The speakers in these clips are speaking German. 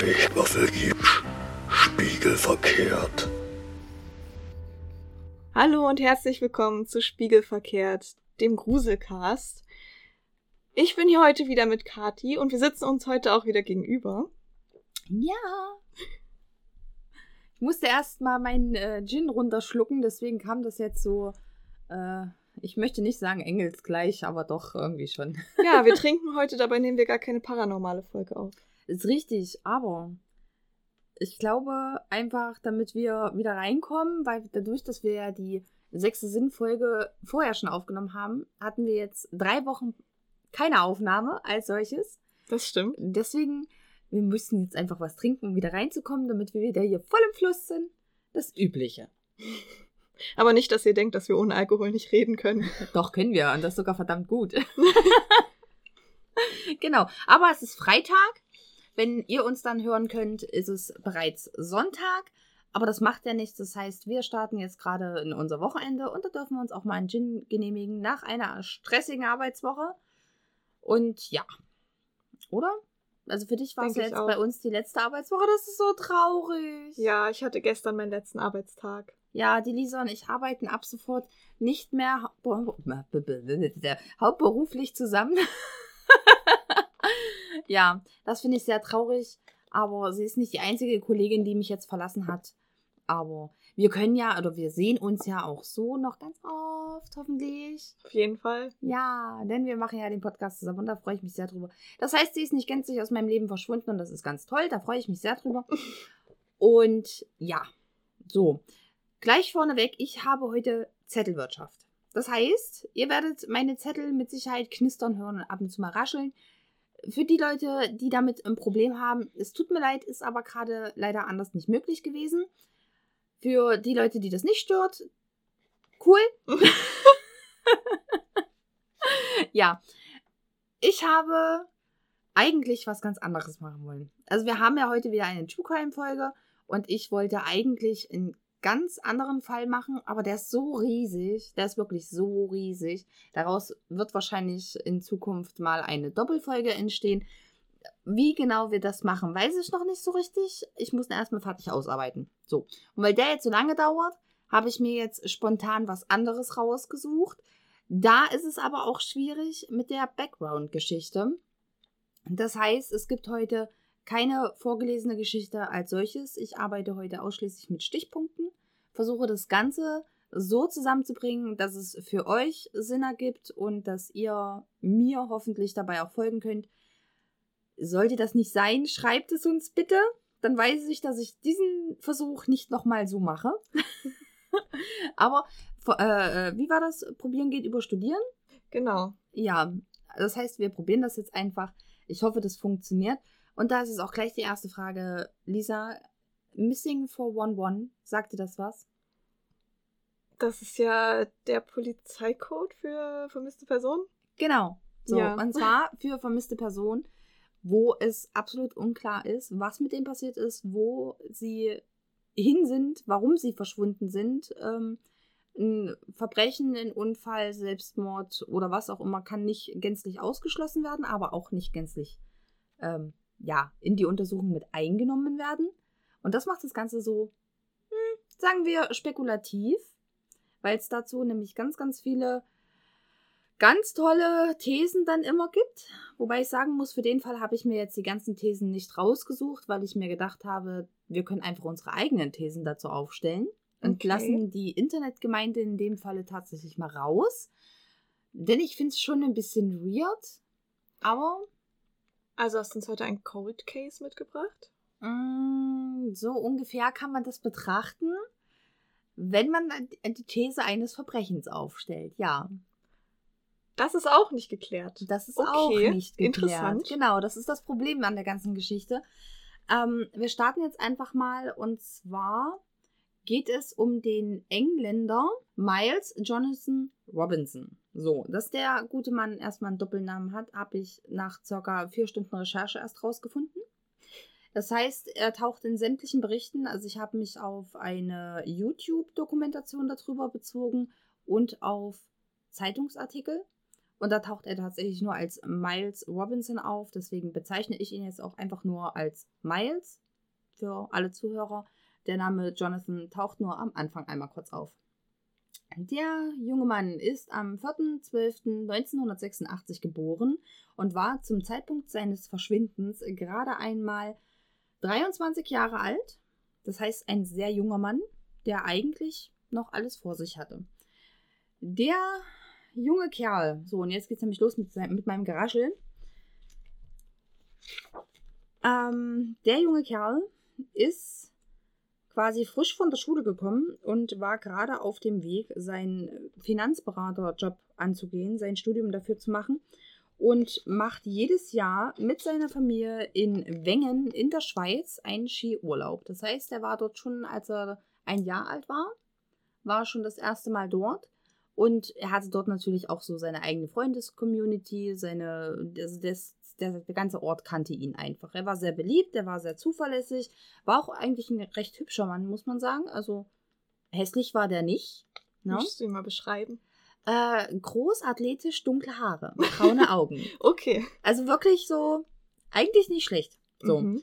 Eichwaffel gibt's. Spiegel verkehrt. Hallo und herzlich willkommen zu Spiegelverkehrt, dem Gruselcast. Ich bin hier heute wieder mit Kati und wir sitzen uns heute auch wieder gegenüber. Ja. Ich musste erst mal meinen äh, Gin runterschlucken, deswegen kam das jetzt so, äh, ich möchte nicht sagen engelsgleich, aber doch irgendwie schon. Ja, wir trinken heute, dabei nehmen wir gar keine paranormale Folge auf. Ist richtig, aber ich glaube einfach, damit wir wieder reinkommen, weil dadurch, dass wir ja die sechste Sinnfolge vorher schon aufgenommen haben, hatten wir jetzt drei Wochen keine Aufnahme als solches. Das stimmt. Deswegen, wir müssen jetzt einfach was trinken, um wieder reinzukommen, damit wir wieder hier voll im Fluss sind. Das Übliche. Aber nicht, dass ihr denkt, dass wir ohne Alkohol nicht reden können. Doch, können wir. Und das sogar verdammt gut. genau. Aber es ist Freitag. Wenn ihr uns dann hören könnt, ist es bereits Sonntag. Aber das macht ja nichts. Das heißt, wir starten jetzt gerade in unser Wochenende und da dürfen wir uns auch mal einen Gin genehmigen nach einer stressigen Arbeitswoche. Und ja. Oder? Also für dich war es ich jetzt auch. bei uns die letzte Arbeitswoche. Das ist so traurig. Ja, ich hatte gestern meinen letzten Arbeitstag. Ja, die Lisa und ich arbeiten ab sofort nicht mehr hau- hauptberuflich zusammen. ja, das finde ich sehr traurig. Aber sie ist nicht die einzige Kollegin, die mich jetzt verlassen hat. Aber wir können ja, oder wir sehen uns ja auch so noch ganz oft, hoffentlich. Auf jeden Fall. Ja, denn wir machen ja den Podcast zusammen und da freue ich mich sehr drüber. Das heißt, sie ist nicht gänzlich aus meinem Leben verschwunden und das ist ganz toll. Da freue ich mich sehr drüber. Und ja, so. Gleich vorneweg, ich habe heute Zettelwirtschaft. Das heißt, ihr werdet meine Zettel mit Sicherheit knistern hören und ab und zu mal rascheln. Für die Leute, die damit ein Problem haben, es tut mir leid, ist aber gerade leider anders nicht möglich gewesen. Für die Leute, die das nicht stört, cool. ja, ich habe eigentlich was ganz anderes machen wollen. Also wir haben ja heute wieder eine True Crime Folge und ich wollte eigentlich einen ganz anderen Fall machen, aber der ist so riesig, der ist wirklich so riesig. Daraus wird wahrscheinlich in Zukunft mal eine Doppelfolge entstehen. Wie genau wir das machen, weiß ich noch nicht so richtig. Ich muss ihn erstmal fertig ausarbeiten. So. Und weil der jetzt so lange dauert, habe ich mir jetzt spontan was anderes rausgesucht. Da ist es aber auch schwierig mit der Background-Geschichte. Das heißt, es gibt heute keine vorgelesene Geschichte als solches. Ich arbeite heute ausschließlich mit Stichpunkten, versuche das Ganze so zusammenzubringen, dass es für euch Sinn ergibt und dass ihr mir hoffentlich dabei auch folgen könnt. Sollte das nicht sein, schreibt es uns bitte. Dann weiß ich, dass ich diesen Versuch nicht nochmal so mache. Aber äh, äh, wie war das? Probieren geht über Studieren? Genau. Ja, das heißt, wir probieren das jetzt einfach. Ich hoffe, das funktioniert. Und da ist es auch gleich die erste Frage. Lisa, Missing 411, sagte das was? Das ist ja der Polizeicode für vermisste Personen. Genau. So, Ja. und zwar für vermisste Personen, wo es absolut unklar ist, was mit denen passiert ist, wo sie hin sind, warum sie verschwunden sind. Ähm, ein Verbrechen, ein Unfall, Selbstmord oder was auch immer kann nicht gänzlich ausgeschlossen werden, aber auch nicht gänzlich ähm, ja, in die Untersuchung mit eingenommen werden. Und das macht das Ganze so, hm, sagen wir, spekulativ, weil es dazu nämlich ganz, ganz viele ganz tolle Thesen dann immer gibt. Wobei ich sagen muss, für den Fall habe ich mir jetzt die ganzen Thesen nicht rausgesucht, weil ich mir gedacht habe, wir können einfach unsere eigenen Thesen dazu aufstellen und Okay. lassen die Internetgemeinde in dem Falle tatsächlich mal raus. Denn ich finde es schon ein bisschen weird, aber Also hast du uns heute ein Cold Case mitgebracht? Mm, So ungefähr kann man das betrachten, wenn man die These eines Verbrechens aufstellt. Ja, Das ist auch nicht geklärt. das ist Okay, auch nicht geklärt. interessant. Genau, das ist das Problem an der ganzen Geschichte. Ähm, wir starten jetzt einfach mal und zwar geht es um den Engländer Miles Jonathan Robinson. So, dass der gute Mann erstmal einen Doppelnamen hat, habe ich nach circa vier Stunden Recherche erst rausgefunden. Das heißt, er taucht in sämtlichen Berichten. Also ich habe mich auf eine YouTube-Dokumentation darüber bezogen und auf Zeitungsartikel. Und da taucht er tatsächlich nur als Miles Robinson auf. Deswegen bezeichne ich ihn jetzt auch einfach nur als Miles für alle Zuhörer. Der Name Jonathan taucht nur am Anfang einmal kurz auf. Der junge Mann ist am 4.12.1986 geboren und war zum Zeitpunkt seines Verschwindens gerade einmal 23 Jahre alt. Das heißt, ein sehr junger Mann, der eigentlich noch alles vor sich hatte. Der junge Kerl, so und jetzt geht es nämlich los mit, mit meinem Gerascheln. Ähm, der junge Kerl ist quasi frisch von der Schule gekommen und war gerade auf dem Weg, seinen Finanzberaterjob anzugehen, sein Studium dafür zu machen und macht jedes Jahr mit seiner Familie in Wengen in der Schweiz einen Skiurlaub. Das heißt, er war dort schon, als er ein Jahr alt war, war schon das erste Mal dort. Und er hatte dort natürlich auch so seine eigene Freundescommunity, seine, also das, der, der ganze Ort kannte ihn einfach. Er war sehr beliebt, er war sehr zuverlässig, war auch eigentlich ein recht hübscher Mann, muss man sagen. Also hässlich war der nicht. Ne? Möchtest du ihn mal beschreiben? Äh, groß, athletisch, dunkle Haare, braune Augen. okay. Also wirklich so, eigentlich nicht schlecht. So. Mhm.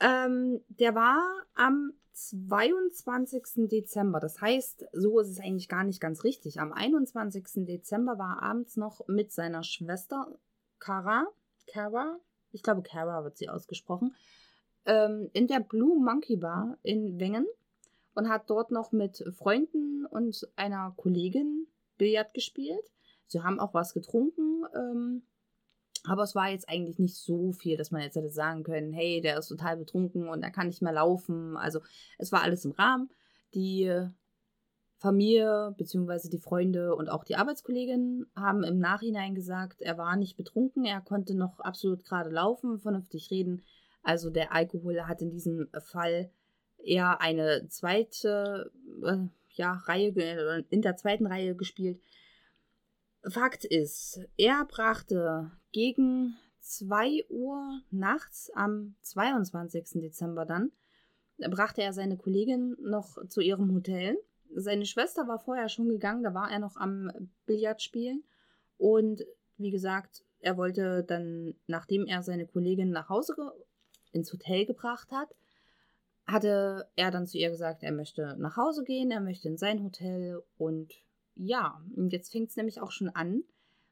Ähm, der war am 22. Dezember. Das heißt, so ist es eigentlich gar nicht ganz richtig. Am 21. Dezember war er abends noch mit seiner Schwester Cara Cara, ich glaube Cara wird sie ausgesprochen, ähm, in der Blue Monkey Bar in Wengen und hat dort noch mit Freunden und einer Kollegin Billard gespielt. Sie haben auch was getrunken, ähm, aber es war jetzt eigentlich nicht so viel, dass man jetzt hätte sagen können, hey, der ist total betrunken und er kann nicht mehr laufen. Also es war alles im Rahmen. Die Familie bzw. die Freunde und auch die Arbeitskollegin haben im Nachhinein gesagt, er war nicht betrunken, er konnte noch absolut gerade laufen, vernünftig reden. Also der Alkohol hat in diesem Fall eher eine zweite äh, ja, Reihe, in der zweiten Reihe gespielt. Fakt ist, er brachte gegen 2 Uhr nachts am 22. Dezember dann, brachte er seine Kollegin noch zu ihrem Hotel seine Schwester war vorher schon gegangen, da war er noch am Billard spielen. Und wie gesagt, er wollte dann, nachdem er seine Kollegin nach Hause ins Hotel gebracht hat, hatte er dann zu ihr gesagt, er möchte nach Hause gehen, er möchte in sein Hotel und ja, und jetzt fängt es nämlich auch schon an.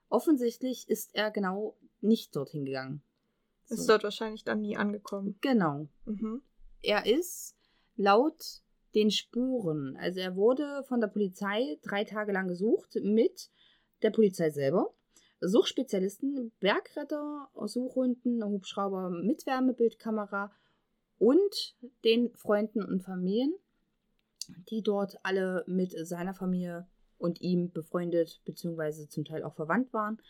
Offensichtlich ist er genau nicht dorthin gegangen. Ist so. dort wahrscheinlich dann nie angekommen. Genau. Mhm. Er ist laut den Spuren. Also er wurde von der Polizei drei Tage lang gesucht mit der Polizei selber. Suchspezialisten, Bergretter, Suchhunden, Hubschrauber mit Wärmebildkamera und den Freunden und Familien, die dort alle mit seiner Familie und ihm befreundet bzw. zum Teil auch verwandt waren.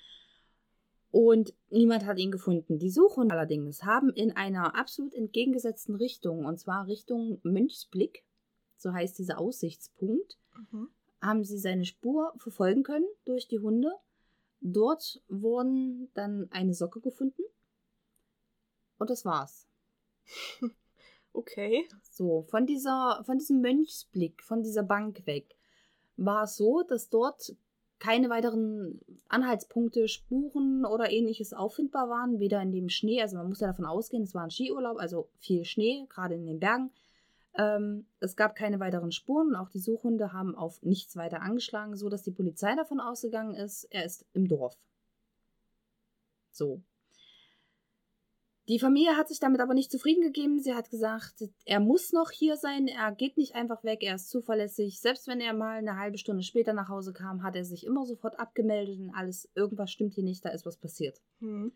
Und niemand hat ihn gefunden. Die Suchen allerdings haben in einer absolut entgegengesetzten Richtung, und zwar Richtung Mönchsblick, so heißt dieser Aussichtspunkt, mhm. haben sie seine Spur verfolgen können durch die Hunde. Dort wurden dann eine Socke gefunden. Und das war's. okay. So, von dieser, von diesem Mönchsblick, von dieser Bank weg, war es so, dass dort keine weiteren Anhaltspunkte, Spuren oder ähnliches auffindbar waren, weder in dem Schnee, also man muss ja davon ausgehen, es war ein Skiurlaub, also viel Schnee, gerade in den Bergen, ähm, es gab keine weiteren Spuren, auch die Suchhunde haben auf nichts weiter angeschlagen, sodass die Polizei davon ausgegangen ist, er ist im Dorf. So. Die Familie hat sich damit aber nicht zufrieden gegeben. Sie hat gesagt, er muss noch hier sein, er geht nicht einfach weg, er ist zuverlässig. Selbst wenn er mal eine halbe Stunde später nach Hause kam, hat er sich immer sofort abgemeldet und alles, irgendwas stimmt hier nicht, da ist was passiert. Hm.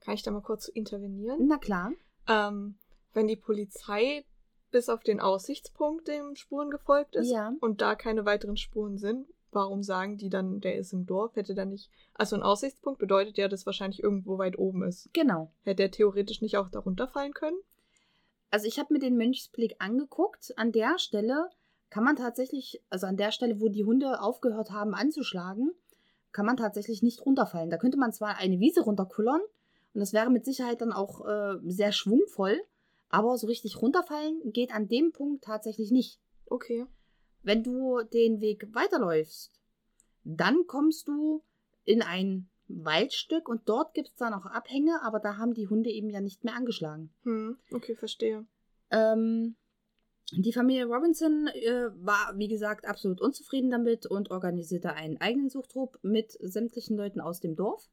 Kann ich da mal kurz intervenieren? Na klar. Ähm, wenn die Polizei bis auf den Aussichtspunkt dem Spuren gefolgt ist ja. und da keine weiteren Spuren sind, warum sagen die dann, der ist im Dorf? Hätte da nicht. Also ein Aussichtspunkt bedeutet ja, dass wahrscheinlich irgendwo weit oben ist. Genau. Hätte der theoretisch nicht auch darunter fallen können? Also ich habe mir den Mönchsblick angeguckt. An der Stelle kann man tatsächlich, also an der Stelle, wo die Hunde aufgehört haben anzuschlagen, kann man tatsächlich nicht runterfallen. Da könnte man zwar eine Wiese runterkullern und das wäre mit Sicherheit dann auch äh, sehr schwungvoll, Aber so richtig runterfallen geht an dem Punkt tatsächlich nicht. Okay. Wenn du den Weg weiterläufst, dann kommst du in ein Waldstück und dort gibt es dann auch Abhänge, aber da haben die Hunde eben ja nicht mehr angeschlagen. Hm, okay, verstehe. Ähm, die Familie Robinson äh, war, wie gesagt, absolut unzufrieden damit und organisierte einen eigenen Suchtrupp mit sämtlichen Leuten aus dem Dorf.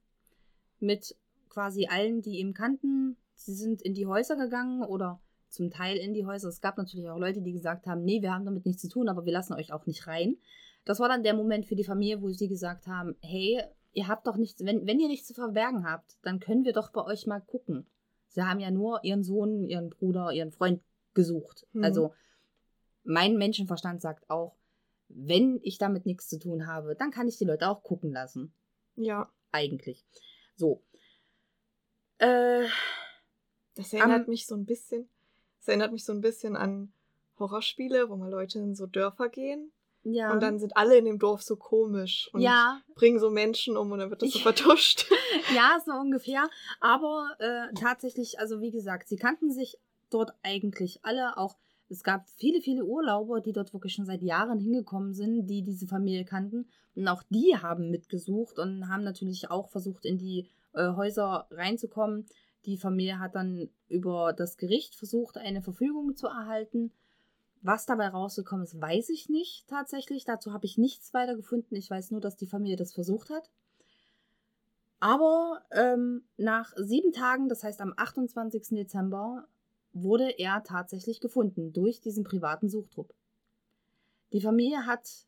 Mit quasi allen, die ihn kannten. Sie sind in die Häuser gegangen oder zum Teil in die Häuser. Es gab natürlich auch Leute, die gesagt haben, nee, wir haben damit nichts zu tun, aber wir lassen euch auch nicht rein. Das war dann der Moment für die Familie, wo sie gesagt haben, hey, ihr habt doch nichts, wenn, wenn ihr nichts zu verbergen habt, dann können wir doch bei euch mal gucken. Sie haben ja nur ihren Sohn, ihren Bruder, ihren Freund gesucht. Hm. Also mein Menschenverstand sagt auch, wenn ich damit nichts zu tun habe, dann kann ich die Leute auch gucken lassen. Ja. Eigentlich. So. Äh, Das erinnert Am- mich so ein bisschen. Das erinnert mich so ein bisschen an Horrorspiele, wo mal Leute in so Dörfer gehen ja. und dann sind alle in dem Dorf so komisch und ja, bringen so Menschen um und dann wird das so vertuscht. ja, so ungefähr. Aber äh, tatsächlich, also wie gesagt, sie kannten sich dort eigentlich alle. Auch es gab viele, viele Urlauber, die dort wirklich schon seit Jahren hingekommen sind, die diese Familie kannten. Und auch die haben mitgesucht und haben natürlich auch versucht, in die äh, Häuser reinzukommen. Die Familie hat dann über das Gericht versucht, eine Verfügung zu erhalten. Was dabei rausgekommen ist, weiß ich nicht tatsächlich. Dazu habe ich nichts weiter gefunden. Ich weiß nur, dass die Familie das versucht hat. Aber ähm, nach sieben Tagen, das heißt am 28. Dezember, wurde er tatsächlich gefunden durch diesen privaten Suchtrupp. Die Familie hat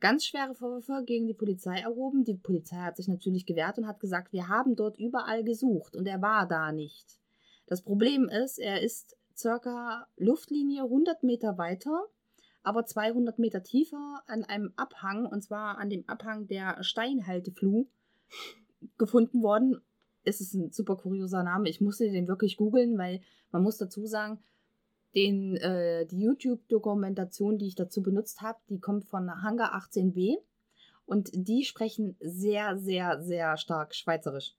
ganz schwere Vorwürfe gegen die Polizei erhoben. Die Polizei hat sich natürlich gewehrt und hat gesagt, wir haben dort überall gesucht und er war da nicht. Das Problem ist, er ist circa Luftlinie 100 Meter weiter, aber 200 Meter tiefer an einem Abhang, und zwar an dem Abhang der Steinhaltefluh, gefunden worden. Es ist ein super kurioser Name. Ich musste den wirklich googeln, weil man muss dazu sagen, den, äh, die YouTube-Dokumentation, die ich dazu benutzt habe, die kommt von Hangar 18b und die sprechen sehr, sehr, sehr stark Schweizerisch.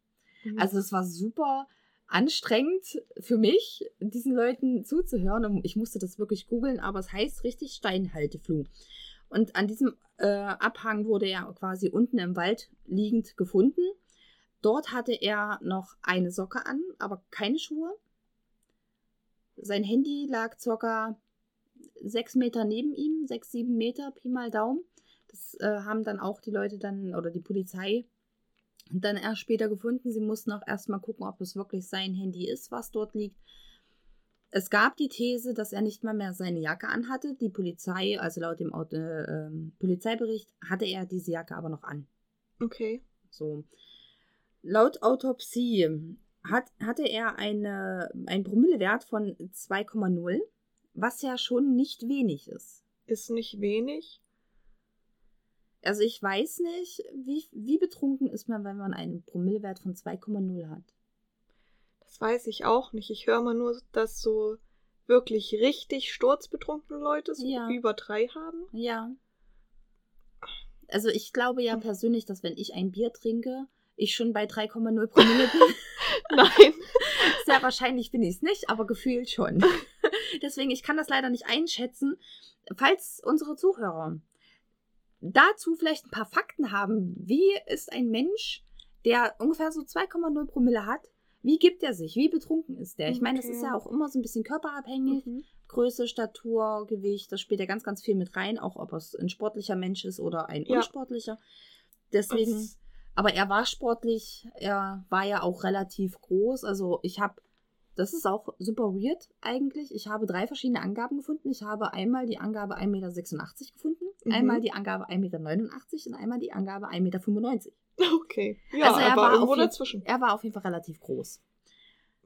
Also es war super anstrengend für mich, diesen Leuten zuzuhören. Und ich musste das wirklich googeln, aber es heißt richtig Steinhaltefluh. Und an diesem äh, Abhang wurde er quasi unten im Wald liegend gefunden. Dort hatte er noch eine Socke an, aber keine Schuhe. Sein Handy lag circa sechs Meter neben ihm, sechs, sieben Meter, Pi mal Daumen. Das äh, haben dann auch die Leute dann oder die Polizei dann erst später gefunden. Sie mussten auch erstmal gucken, ob es wirklich sein Handy ist, was dort liegt. Es gab die These, dass er nicht mal mehr seine Jacke anhatte. Die Polizei, also laut dem Auto, äh, ähm, Polizeibericht, hatte er diese Jacke aber noch an. Okay. So. Laut Autopsie hat, hatte er eine, einen Promillewert von 2,0, was ja schon nicht wenig ist. Ist nicht wenig. Also ich weiß nicht, wie, wie betrunken ist man, wenn man einen Promillewert von 2,0 hat. Das weiß ich auch nicht. Ich höre mal nur, dass so wirklich richtig sturzbetrunkene Leute so Ja. über drei haben. Ja. Also ich glaube ja persönlich, dass wenn ich ein Bier trinke, ich schon bei 3,0 Promille bin. Nein. Sehr wahrscheinlich bin ich es nicht, aber gefühlt schon. Deswegen, ich kann das leider nicht einschätzen. Falls unsere Zuhörer dazu vielleicht ein paar Fakten haben, wie ist ein Mensch, der ungefähr so 2,0 Promille hat, wie gibt er sich? Wie betrunken ist der? Ich meine, das Okay. ist ja auch immer so ein bisschen körperabhängig. Mhm. Größe, Statur, Gewicht, das spielt ja ganz, ganz viel mit rein, auch ob es ein sportlicher Mensch ist oder ein Ja. unsportlicher. Deswegen, Das- aber er war sportlich, er war ja auch relativ groß. Also ich habe, das ist auch super weird eigentlich. Ich habe drei verschiedene Angaben gefunden. Ich habe einmal die Angabe 1,86 Meter gefunden, Mhm. einmal die Angabe 1,89 Meter und einmal die Angabe 1,95 Meter. Okay. Ja, Also er war irgendwo dazwischen. Er war auf jeden Fall relativ groß.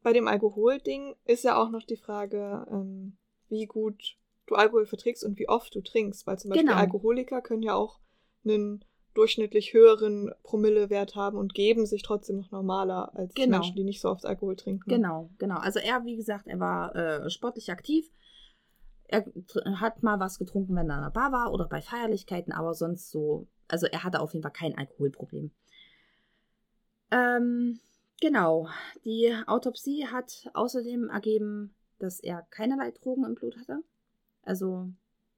Bei dem Alkoholding ist ja auch noch die Frage, ähm, wie gut du Alkohol verträgst und wie oft du trinkst. Weil zum Beispiel Genau. Alkoholiker können ja auch einen durchschnittlich höheren Promillewert haben und geben sich trotzdem noch normaler als Genau. Menschen, die nicht so oft Alkohol trinken. Genau, genau. Also er, wie gesagt, er war äh, sportlich aktiv. Er hat mal was getrunken, wenn er in der Bar war oder bei Feierlichkeiten, aber sonst so, also er hatte auf jeden Fall kein Alkoholproblem. Ähm, genau. Die Autopsie hat außerdem ergeben, dass er keinerlei Drogen im Blut hatte. Also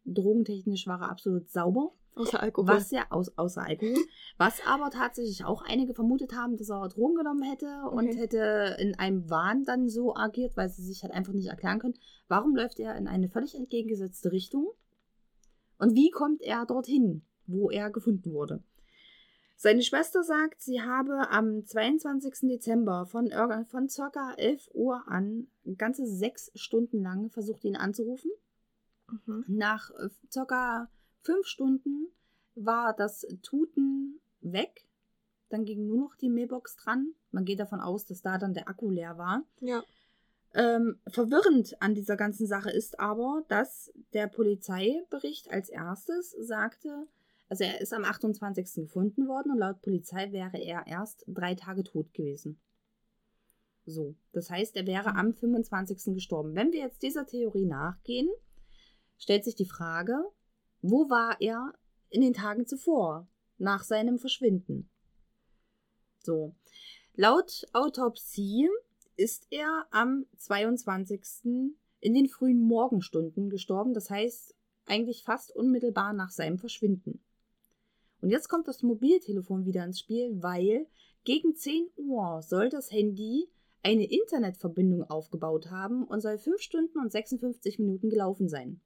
drogentechnisch war er absolut sauber. Außer Alkohol. Was ja aus, außer Alkohol. Was aber tatsächlich auch einige vermutet haben, dass er Drogen genommen hätte und Okay. hätte in einem Wahn dann so agiert, weil sie sich halt einfach nicht erklären können, warum läuft er in eine völlig entgegengesetzte Richtung und wie kommt er dorthin, wo er gefunden wurde. Seine Schwester sagt, sie habe am 22. Dezember von, von ca. 11 Uhr an ganze sechs Stunden lang versucht, ihn anzurufen. Mhm. Nach äh, circa fünf Stunden war das Tuten weg. Dann ging nur noch die Mailbox dran. Man geht davon aus, dass da dann der Akku leer war. Ja. Ähm, verwirrend an dieser ganzen Sache ist aber, dass der Polizeibericht als erstes sagte, also er ist am 28. gefunden worden und laut Polizei wäre er erst drei Tage tot gewesen. So, das heißt, er wäre am 25. gestorben. Wenn wir jetzt dieser Theorie nachgehen, stellt sich die Frage, wo war er in den Tagen zuvor, nach seinem Verschwinden? So, laut Autopsie ist er am 22. in den frühen Morgenstunden gestorben, das heißt eigentlich fast unmittelbar nach seinem Verschwinden. Und jetzt kommt das Mobiltelefon wieder ins Spiel, weil gegen 10 Uhr soll das Handy eine Internetverbindung aufgebaut haben und soll 5 Stunden und 56 Minuten gelaufen sein.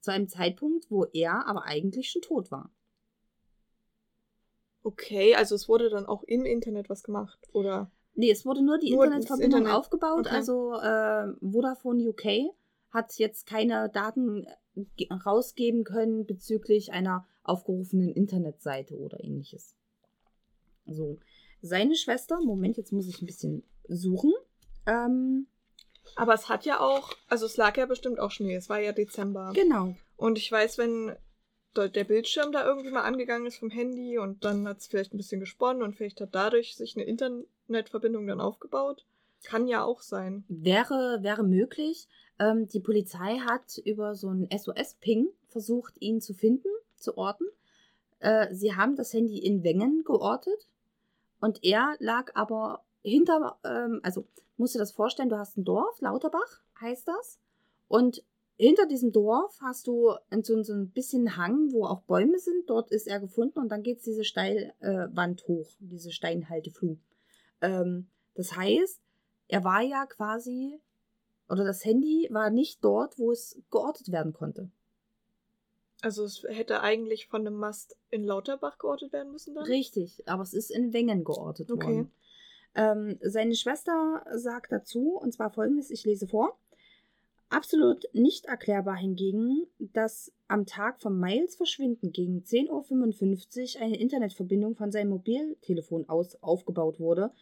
Zu einem Zeitpunkt, wo er aber eigentlich schon tot war. Okay, also es wurde dann auch im Internet was gemacht, oder? Nee, es wurde nur die Nur Internetverbindung Internet. aufgebaut. Okay. Also äh, Vodafone UK hat jetzt keine Daten äh, ge- rausgeben können bezüglich einer aufgerufenen Internetseite oder ähnliches. So. Seine Schwester, Moment, jetzt muss ich ein bisschen suchen. Ähm, Aber es hat ja auch, also es lag ja bestimmt auch Schnee, es war ja Dezember. genau. Und ich weiß, wenn der Bildschirm da irgendwie mal angegangen ist vom Handy und dann hat es vielleicht ein bisschen gesponnen und vielleicht hat dadurch sich eine Internetverbindung dann aufgebaut. Kann ja auch sein. Wäre, wäre möglich. Ähm, die Polizei hat über so einen SOS-Ping versucht, ihn zu finden, zu orten. Äh, sie haben das Handy in Wengen geortet und er lag aber hinter, ähm, also musst du dir das vorstellen, du hast ein Dorf, Lauterbach heißt das, und hinter diesem Dorf hast du so, so ein bisschen Hang, wo auch Bäume sind. Dort ist er gefunden und dann geht es diese Steilwand äh, hoch, diese Steinhaltefluh. Ähm, das heißt, er war ja quasi, oder das Handy war nicht dort, wo es geortet werden konnte. Also es hätte eigentlich von einem Mast in Lauterbach geortet werden müssen dann? Richtig, aber es ist in Wengen geortet Okay. worden. Ähm, seine Schwester sagt dazu, und zwar folgendes, ich lese vor. Absolut nicht erklärbar hingegen, dass am Tag von Miles Verschwinden gegen 10.55 Uhr eine Internetverbindung von seinem Mobiltelefon aus aufgebaut wurde,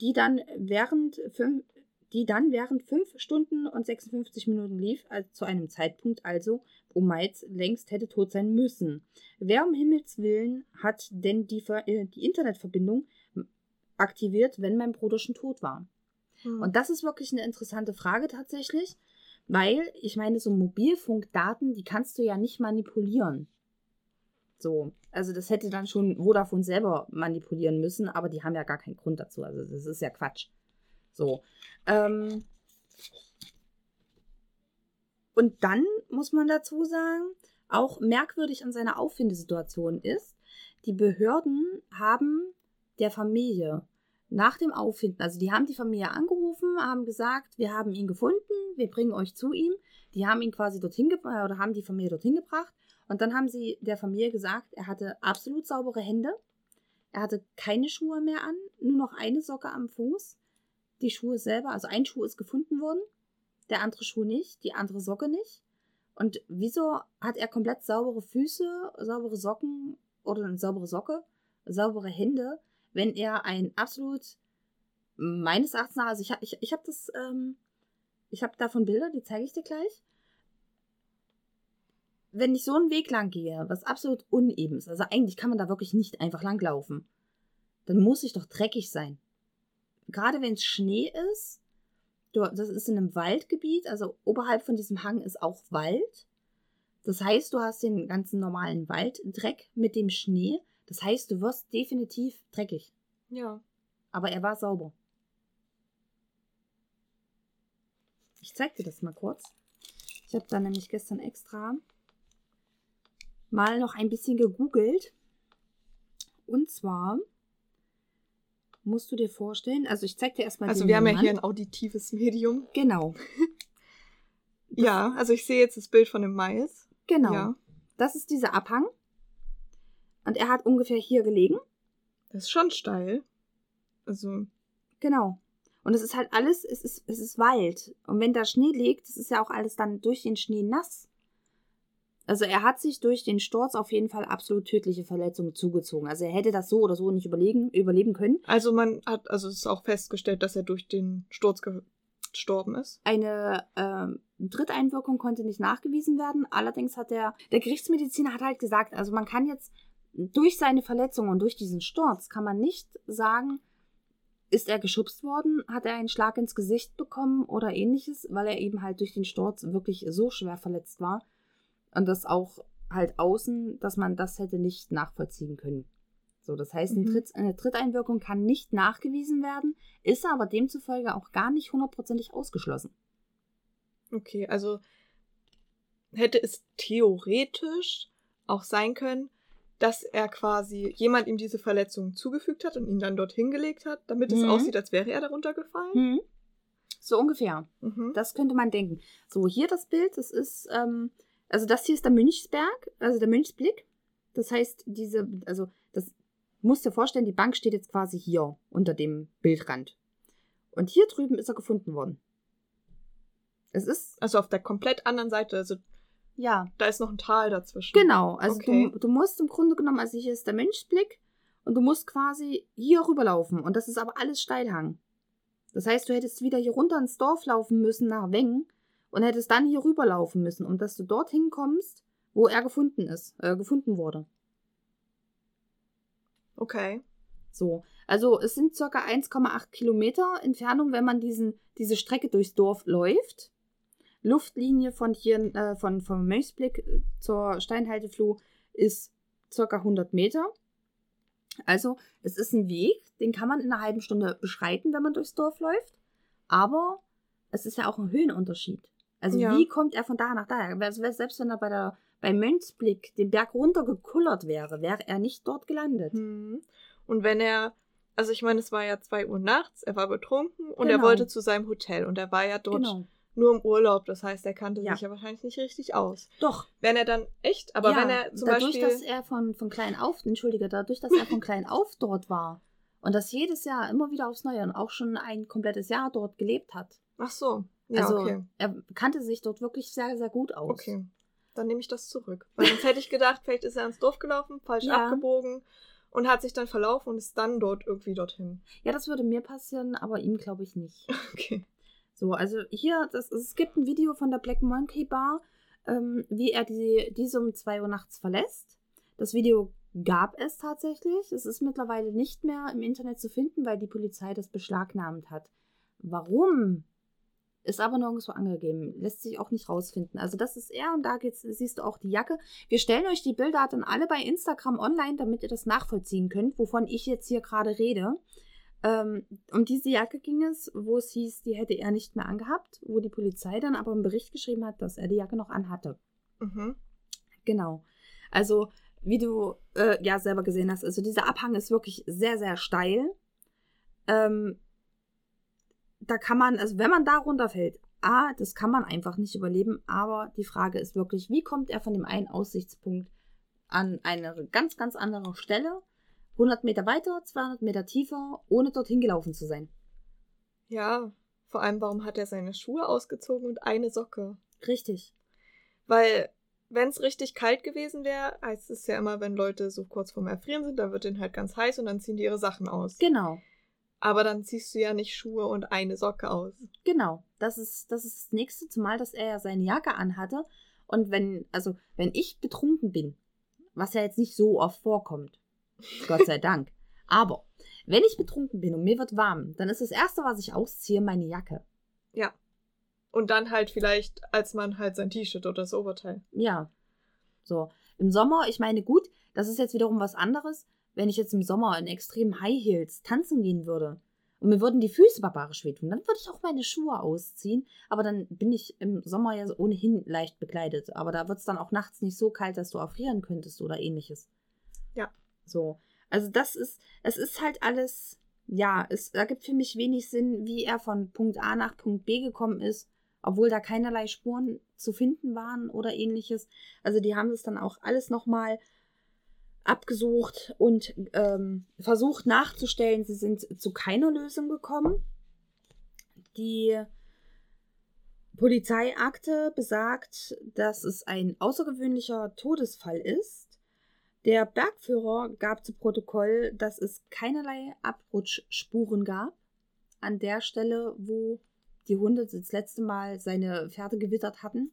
die dann während fünf, die dann während 5 Stunden und 56 Minuten lief, also zu einem Zeitpunkt also, wo Miles längst hätte tot sein müssen. Wer um Himmels Willen hat denn die, Ver äh, die Internetverbindung aktiviert, wenn mein Bruder schon tot war? Hm. Und das ist wirklich eine interessante Frage tatsächlich, weil ich meine, so Mobilfunkdaten, die kannst du ja nicht manipulieren. So, also das hätte dann schon Vodafone selber manipulieren müssen, aber die haben ja gar keinen Grund dazu. Also das ist ja Quatsch. So. Ähm, und dann muss man dazu sagen, auch merkwürdig an seiner Auffindesituation ist, die Behörden haben der Familie nach dem Auffinden, also die haben die Familie angerufen, haben gesagt, wir haben ihn gefunden, wir bringen euch zu ihm. Die haben ihn quasi dorthin gebracht oder haben die Familie dorthin gebracht. Und dann haben sie der Familie gesagt, er hatte absolut saubere Hände. Er hatte keine Schuhe mehr an, nur noch eine Socke am Fuß. Die Schuhe selber, also ein Schuh ist gefunden worden, der andere Schuh nicht, die andere Socke nicht. Und wieso hat er komplett saubere Füße, saubere Socken oder eine saubere Socke, saubere Hände, wenn er ein absolut meines Erachtens nach, also ich habe ich, ich hab das, ähm, ich habe davon Bilder, die zeige ich dir gleich. Wenn ich so einen Weg lang gehe, was absolut uneben ist, also eigentlich kann man da wirklich nicht einfach langlaufen, dann muss ich doch dreckig sein. Gerade wenn es Schnee ist, das ist in einem Waldgebiet, also oberhalb von diesem Hang ist auch Wald. Das heißt, du hast den ganzen normalen Walddreck mit dem Schnee. Das heißt, du wirst definitiv dreckig. ja. Aber er war sauber. Ich zeig dir das mal kurz. Ich habe da nämlich gestern extra mal noch ein bisschen gegoogelt. Und zwar musst du dir vorstellen, also ich zeig dir erstmal Also wir haben ja hier ein auditives Medium. Genau, Ja, also ich sehe jetzt das Bild von dem Mais. genau. Ja. Das ist dieser Abhang. Und er hat ungefähr hier gelegen. Das ist schon steil. Also, Genau. Und es ist halt alles, es ist, es ist Wald. Und wenn da Schnee liegt, das ist ja auch alles dann durch den Schnee nass. Also er hat sich durch den Sturz auf jeden Fall absolut tödliche Verletzungen zugezogen. Also er hätte das so oder so nicht überlegen, überleben können. also man hat, also es ist auch festgestellt, dass er durch den Sturz gestorben ist. Eine ähm, Dritteinwirkung konnte nicht nachgewiesen werden. Allerdings hat der, der Gerichtsmediziner hat halt gesagt, also man kann jetzt durch seine Verletzung und durch diesen Sturz kann man nicht sagen, ist er geschubst worden, hat er einen Schlag ins Gesicht bekommen oder ähnliches, weil er eben halt durch den Sturz wirklich so schwer verletzt war und das auch halt außen, dass man das hätte nicht nachvollziehen können. So, das heißt, ein Mhm. Tritt, eine Tritteinwirkung kann nicht nachgewiesen werden, ist aber demzufolge auch gar nicht hundertprozentig ausgeschlossen. Okay, also hätte es theoretisch auch sein können, dass er quasi jemand ihm diese Verletzung zugefügt hat und ihn dann dort hingelegt hat, damit es Mhm. aussieht, als wäre er darunter gefallen. Hm. So ungefähr. Mhm. Das könnte man denken. So, hier das Bild, das ist, ähm, also das hier ist der Münchsberg, also der Münchsblick. Das heißt, diese, also das musst dir vorstellen, die Bank steht jetzt quasi hier unter dem Bildrand. Und hier drüben ist er gefunden worden. Es ist, Also auf der komplett anderen Seite, also ja, da ist noch ein Tal dazwischen. genau. Also Okay. du, du musst im Grunde genommen, also hier ist der Münchsblick und du musst quasi hier rüberlaufen. Und das ist aber alles Steilhang. Das heißt, du hättest wieder hier runter ins Dorf laufen müssen nach Wengen und hättest dann hier rüberlaufen müssen, um dass du dorthin kommst, wo er gefunden ist, äh, gefunden wurde. Okay. So, also es sind circa 1,8 Kilometer Entfernung, wenn man diesen, diese Strecke durchs Dorf läuft. Luftlinie von hier, äh, von, vom Mönchsblick äh, zur Steinhaltefluh ist circa 100 Meter. Also es ist ein Weg, den kann man in einer halben Stunde beschreiten, wenn man durchs Dorf läuft. Aber es ist ja auch ein Höhenunterschied. Also Ja. wie kommt er von da nach da? Also selbst wenn er bei der, beim Mönchsblick den Berg runtergekullert wäre, wäre er nicht dort gelandet. Hm. Und wenn er, also ich meine, es war ja 2 Uhr nachts, er war betrunken und er Genau. wollte zu seinem Hotel und er war ja dort Genau. Nur im Urlaub, das heißt, er kannte Ja. sich ja wahrscheinlich nicht richtig aus. Doch. Wenn er dann echt, aber ja, wenn er zum dadurch, Beispiel. dass er von, von klein auf, entschuldige, dadurch, dass er von klein auf dort war und das jedes Jahr immer wieder aufs Neue und auch schon ein komplettes Jahr dort gelebt hat. Ach so. Ja, also okay. er kannte sich dort wirklich sehr, sehr gut aus. Okay. Dann nehme ich das zurück. Weil sonst hätte ich gedacht, vielleicht ist er ins Dorf gelaufen, falsch Ja. abgebogen und hat sich dann verlaufen und ist dann dort irgendwie dorthin. Ja, das würde mir passieren, aber ihm glaube ich nicht. Okay. So, also hier, das, es gibt ein Video von der Black Monkey Bar, ähm, wie er die, diese um 2 Uhr nachts verlässt. Das Video gab es tatsächlich. Es ist mittlerweile nicht mehr im Internet zu finden, weil die Polizei das beschlagnahmt hat. Warum? Ist aber nirgendwo angegeben. Lässt sich auch nicht rausfinden. Also das ist er und da geht's, siehst du auch die Jacke. Wir stellen euch die Bilder dann alle bei Instagram online, damit ihr das nachvollziehen könnt, wovon ich jetzt hier gerade rede. Ähm, um diese Jacke ging es, wo es hieß, die hätte er nicht mehr angehabt, wo die Polizei dann aber im Bericht geschrieben hat, dass er die Jacke noch anhatte. Mhm. Genau. Also, wie du äh, ja selber gesehen hast, also dieser Abhang ist wirklich sehr, sehr steil. Ähm, da kann man, also wenn man da runterfällt, A, das kann man einfach nicht überleben, aber die Frage ist wirklich, wie kommt er von dem einen Aussichtspunkt an eine ganz, ganz andere Stelle, 100 Meter weiter, 200 Meter tiefer, ohne dorthin gelaufen zu sein? Ja, vor allem, warum hat er seine Schuhe ausgezogen und eine Socke? Richtig. Weil, wenn es richtig kalt gewesen wäre, heißt es ja immer, wenn Leute so kurz vorm Erfrieren sind, dann wird denen halt ganz heiß und dann ziehen die ihre Sachen aus. Genau. Aber dann ziehst du ja nicht Schuhe und eine Socke aus. Genau, das ist, das ist das nächste, zumal dass er ja seine Jacke anhatte. Und wenn, also, wenn ich betrunken bin, was ja jetzt nicht so oft vorkommt, Gott sei Dank, aber wenn ich betrunken bin und mir wird warm, dann ist das Erste, was ich ausziehe, meine Jacke. Ja. Und dann halt vielleicht, als man halt sein T-Shirt oder das Oberteil. Ja. So. Im Sommer, ich meine, gut, das ist jetzt wiederum was anderes. Wenn ich jetzt im Sommer in extremen High Heels tanzen gehen würde und mir würden die Füße barbarisch wehtun, dann würde ich auch meine Schuhe ausziehen. Aber dann bin ich im Sommer ja ohnehin leicht bekleidet. Aber da wird es dann auch nachts nicht so kalt, dass du erfrieren könntest oder ähnliches. So. Also das ist, es ist halt alles, ja, es ergibt für mich wenig Sinn, wie er von Punkt A nach Punkt B gekommen ist, obwohl da keinerlei Spuren zu finden waren oder ähnliches. Also die haben es dann auch alles nochmal abgesucht und ähm, versucht nachzustellen. Sie sind zu keiner Lösung gekommen. Die Polizeiakte besagt, dass es ein außergewöhnlicher Todesfall ist. Der Bergführer gab zu Protokoll, dass es keinerlei Abrutschspuren gab an der Stelle, wo die Hunde das letzte Mal seine Pferde gewittert hatten.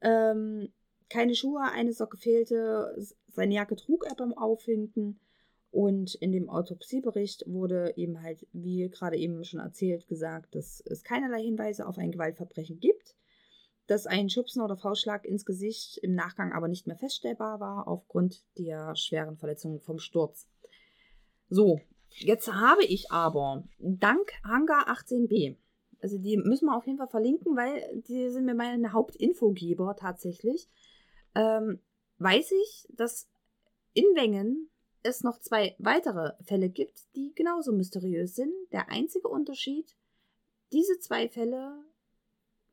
Ähm, keine Schuhe, eine Socke fehlte, seine Jacke trug er beim Auffinden und in dem Autopsiebericht wurde eben halt, wie gerade eben schon erzählt, gesagt, dass es keinerlei Hinweise auf ein Gewaltverbrechen gibt, dass ein Schubsen oder Faustschlag ins Gesicht im Nachgang aber nicht mehr feststellbar war aufgrund der schweren Verletzungen vom Sturz. So, jetzt habe ich aber dank Hangar 18b, also die müssen wir auf jeden Fall verlinken, weil die sind mir meine Hauptinfogeber tatsächlich ähm, weiß ich, dass in Wengen es noch zwei weitere Fälle gibt, die genauso mysteriös sind. Der einzige Unterschied, diese zwei Fälle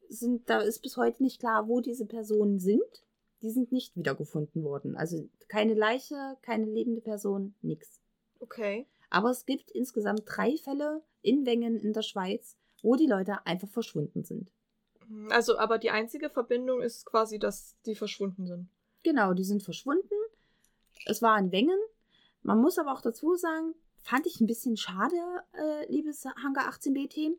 sind, da ist bis heute nicht klar, wo diese Personen sind. Die sind nicht wiedergefunden worden. Also keine Leiche, keine lebende Person, nichts. Okay. Aber es gibt insgesamt drei Fälle in Wengen in der Schweiz, wo die Leute einfach verschwunden sind. Also, aber die einzige Verbindung ist quasi, dass die verschwunden sind. Genau, die sind verschwunden. Es war in Wengen. Man muss aber auch dazu sagen, fand ich ein bisschen schade, äh, liebes Hangar 18b-Team.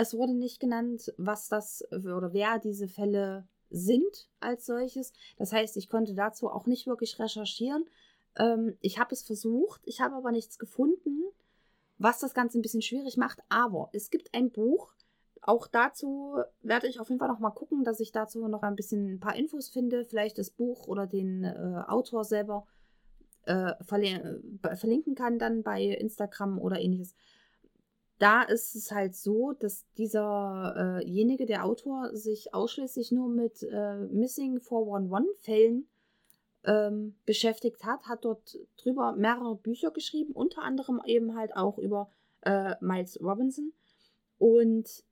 Es wurde nicht genannt, was das oder wer diese Fälle sind als solches. Das heißt, ich konnte dazu auch nicht wirklich recherchieren. Ähm, ich habe es versucht, ich habe aber nichts gefunden, was das Ganze ein bisschen schwierig macht. Aber es gibt ein Buch, auch dazu werde ich auf jeden Fall noch mal gucken, dass ich dazu noch ein bisschen ein paar Infos finde, vielleicht das Buch oder den äh, Autor selber äh, verlin verlinken kann dann bei Instagram oder ähnliches. Da ist es halt so, dass dieserjenige, äh der Autor, sich ausschließlich nur mit äh, Missing 411-Fällen ähm, beschäftigt hat, hat dort drüber mehrere Bücher geschrieben, unter anderem eben halt auch über äh, Miles Robinson. Und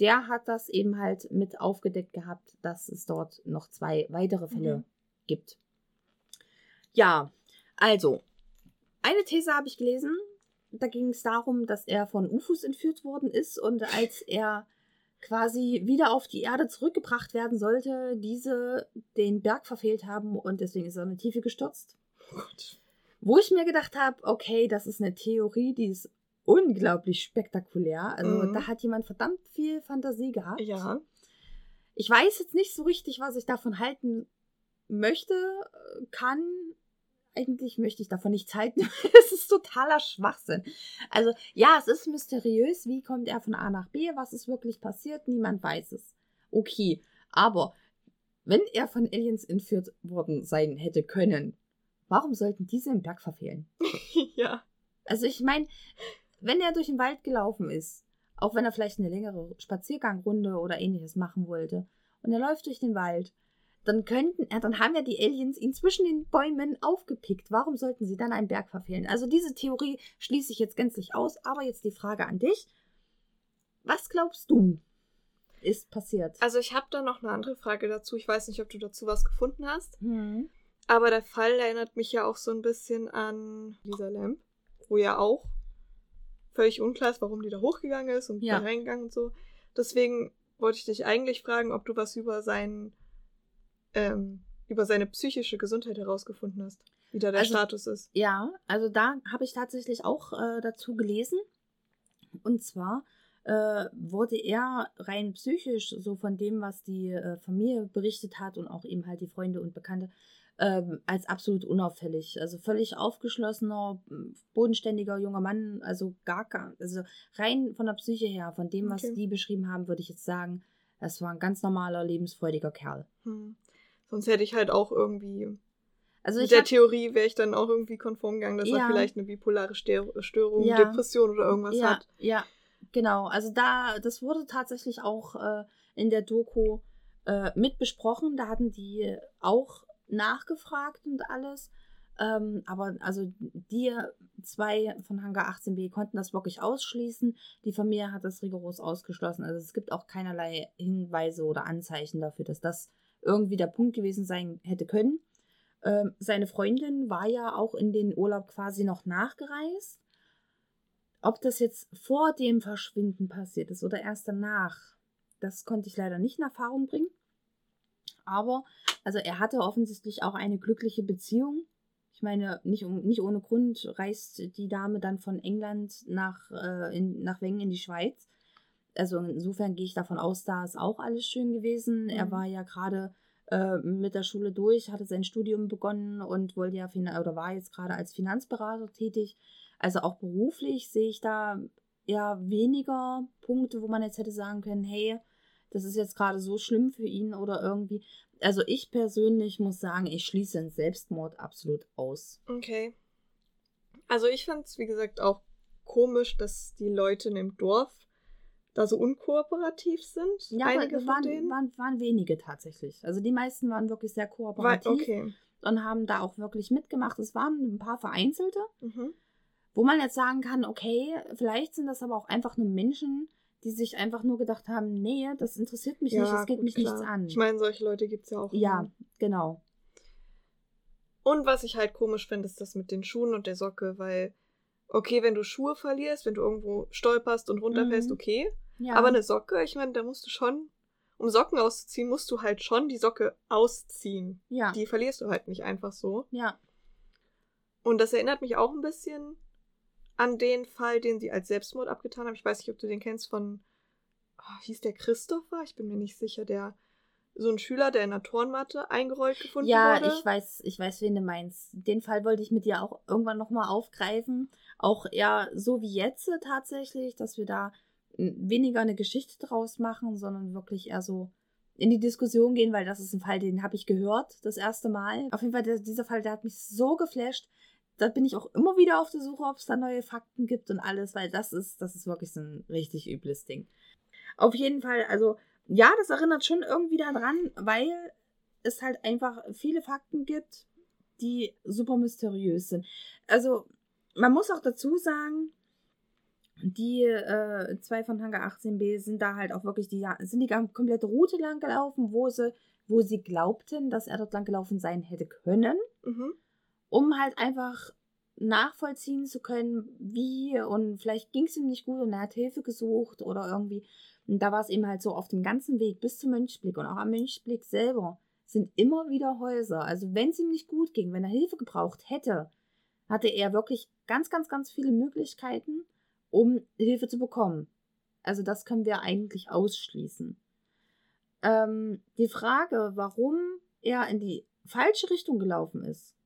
der hat das eben halt mit aufgedeckt gehabt, dass es dort noch zwei weitere Fälle mhm. gibt. Ja, also, eine These habe ich gelesen. Da ging es darum, dass er von UFOs entführt worden ist und als er quasi wieder auf die Erde zurückgebracht werden sollte, diese den Berg verfehlt haben und deswegen ist er in die Tiefe gestürzt. Oh Wo ich mir gedacht habe, okay, das ist eine Theorie, die ist unglaublich spektakulär. Also mhm. da hat jemand verdammt viel Fantasie gehabt. Ja. Ich weiß jetzt nicht so richtig, was ich davon halten möchte, kann. Eigentlich möchte ich davon nichts halten. Es ist totaler Schwachsinn. Also ja, es ist mysteriös. Wie kommt er von A nach B? Was ist wirklich passiert? Niemand weiß es. Okay, aber wenn er von Aliens entführt worden sein hätte können, warum sollten diese im Berg verfehlen? ja. Also ich meine, wenn er durch den Wald gelaufen ist, auch wenn er vielleicht eine längere Spaziergangrunde oder ähnliches machen wollte, und er läuft durch den Wald, dann könnten, äh, dann haben ja die Aliens ihn zwischen den Bäumen aufgepickt. Warum sollten sie dann einen Berg verfehlen? Also diese Theorie schließe ich jetzt gänzlich aus, aber jetzt die Frage an dich. Was glaubst du, ist passiert? Also ich habe da noch eine andere Frage dazu. Ich weiß nicht, ob du dazu was gefunden hast. Hm. Aber der Fall erinnert mich ja auch so ein bisschen an Lisa Lamp, wo ja auch völlig unklar ist, warum die da hochgegangen ist und ja. da reingegangen und so. Deswegen wollte ich dich eigentlich fragen, ob du was über seinen, ähm, über seine psychische Gesundheit herausgefunden hast, wie da der also, Status ist. Ja, also da habe ich tatsächlich auch äh, dazu gelesen. Und zwar äh, wurde er rein psychisch, so von dem, was die äh, Familie berichtet hat und auch eben halt die Freunde und Bekannte, ähm, als absolut unauffällig. Also völlig aufgeschlossener, bodenständiger junger Mann, also gar, gar, also rein von der Psyche her, von dem, was okay. die beschrieben haben, würde ich jetzt sagen, es war ein ganz normaler, lebensfreudiger Kerl. Hm. Sonst hätte ich halt auch irgendwie. Also Mit der hab, Theorie wäre ich dann auch irgendwie konform gegangen, dass Ja. er vielleicht eine bipolare Stör- Störung, Ja. Depression oder irgendwas ja, hat. Ja, genau. Also da, das wurde tatsächlich auch äh, in der Doku äh, mit besprochen. Da hatten die auch nachgefragt und alles. Ähm, aber also die zwei von Hangar 18b konnten das wirklich ausschließen. Die Familie hat das rigoros ausgeschlossen. Also es gibt auch keinerlei Hinweise oder Anzeichen dafür, dass das irgendwie der Punkt gewesen sein hätte können. Ähm, seine Freundin war ja auch in den Urlaub quasi noch nachgereist. Ob das jetzt vor dem Verschwinden passiert ist oder erst danach, das konnte ich leider nicht in Erfahrung bringen. Aber, also er hatte offensichtlich auch eine glückliche Beziehung. Ich meine, nicht, um, nicht ohne Grund reist die Dame dann von England nach, äh, in, nach Wengen in die Schweiz. Also insofern gehe ich davon aus, da ist auch alles schön gewesen. Er Mhm. war ja gerade äh, mit der Schule durch, hatte sein Studium begonnen und wollte ja fin- oder war jetzt gerade als Finanzberater tätig. Also auch beruflich sehe ich da ja weniger Punkte, wo man jetzt hätte sagen können, hey, das ist jetzt gerade so schlimm für ihn oder irgendwie. Also ich persönlich muss sagen, ich schließe einen Selbstmord absolut aus. Okay. Also ich fand es, wie gesagt, auch komisch, dass die Leute in dem Dorf da so unkooperativ sind. Ja, Einige aber von waren, denen. waren, waren wenige tatsächlich. Also die meisten waren wirklich sehr War, kooperativ okay. und haben da auch wirklich mitgemacht. Es waren ein paar vereinzelte, Mhm. wo man jetzt sagen kann, okay, vielleicht sind das aber auch einfach nur Menschen, die sich einfach nur gedacht haben, nee, das interessiert mich nicht, das geht gut, mich klar. nichts an. Ich meine, solche Leute gibt es ja auch. ja, immer. genau. Und was ich halt komisch finde, ist das mit den Schuhen und der Socke, weil, okay, wenn du Schuhe verlierst, wenn du irgendwo stolperst und runterfällst, Mhm. okay. Ja. Aber eine Socke, ich meine, da musst du schon, um Socken auszuziehen, musst du halt schon die Socke ausziehen. ja. Die verlierst du halt nicht einfach so. ja. Und das erinnert mich auch ein bisschen an den Fall, den sie als Selbstmord abgetan haben. Ich weiß nicht, ob du den kennst von, ah, hieß der Christopher? Ich bin mir nicht sicher, der so ein Schüler, der in der Turnmatte eingerollt gefunden Ja, wurde. ich weiß, ich weiß, wen du meinst. Den Fall wollte ich mit dir auch irgendwann nochmal aufgreifen. Auch eher so wie jetzt äh, tatsächlich, dass wir da weniger eine Geschichte draus machen, sondern wirklich eher so in die Diskussion gehen, weil das ist ein Fall, den habe ich gehört das erste Mal. Auf jeden Fall, der, dieser Fall, der hat mich so geflasht. Da bin ich auch immer wieder auf der Suche, ob es da neue Fakten gibt und alles, weil das ist, das ist wirklich so ein richtig übles Ding. Auf jeden Fall, also ja, das erinnert schon irgendwie daran, weil es halt einfach viele Fakten gibt, die super mysteriös sind. Also, man muss auch dazu sagen, die äh, zwei von Hangar 18b sind da halt auch wirklich die sind die komplette Route lang gelaufen, wo sie, wo sie glaubten, dass er dort lang gelaufen sein hätte können, Mhm. um halt einfach nachvollziehen zu können, wie und vielleicht ging es ihm nicht gut und er hat Hilfe gesucht oder irgendwie. Und da war es eben halt so auf dem ganzen Weg bis zum Mönchblick und auch am Mönchblick selber sind immer wieder Häuser. Also wenn es ihm nicht gut ging, wenn er Hilfe gebraucht hätte, hatte er wirklich ganz, ganz, ganz viele Möglichkeiten, um Hilfe zu bekommen. Also das können wir eigentlich ausschließen. Ähm, die Frage, warum er in die falsche Richtung gelaufen ist,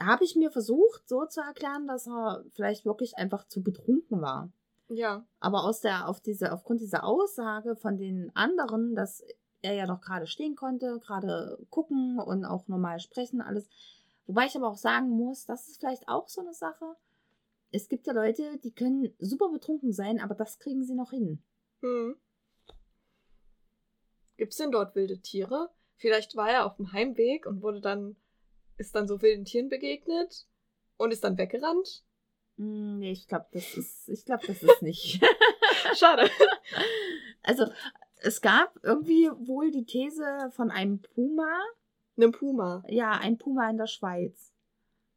habe ich mir versucht so zu erklären, dass er vielleicht wirklich einfach zu betrunken war. Ja. Aber aus der, auf diese, aufgrund dieser Aussage von den anderen, dass er ja noch gerade stehen konnte, gerade gucken und auch normal sprechen, alles. Wobei ich aber auch sagen muss, das ist vielleicht auch so eine Sache. Es gibt ja Leute, die können super betrunken sein, aber das kriegen sie noch hin. Hm. Gibt's denn dort wilde Tiere? Vielleicht war er auf dem Heimweg und wurde dann, ist dann so wilden Tieren begegnet und ist dann weggerannt. Hm, Nee, ich glaube, das ist, ich glaube, das ist nicht. Schade. also, es gab irgendwie wohl die These von einem Puma. Einem Puma. Ja, ein Puma in der Schweiz.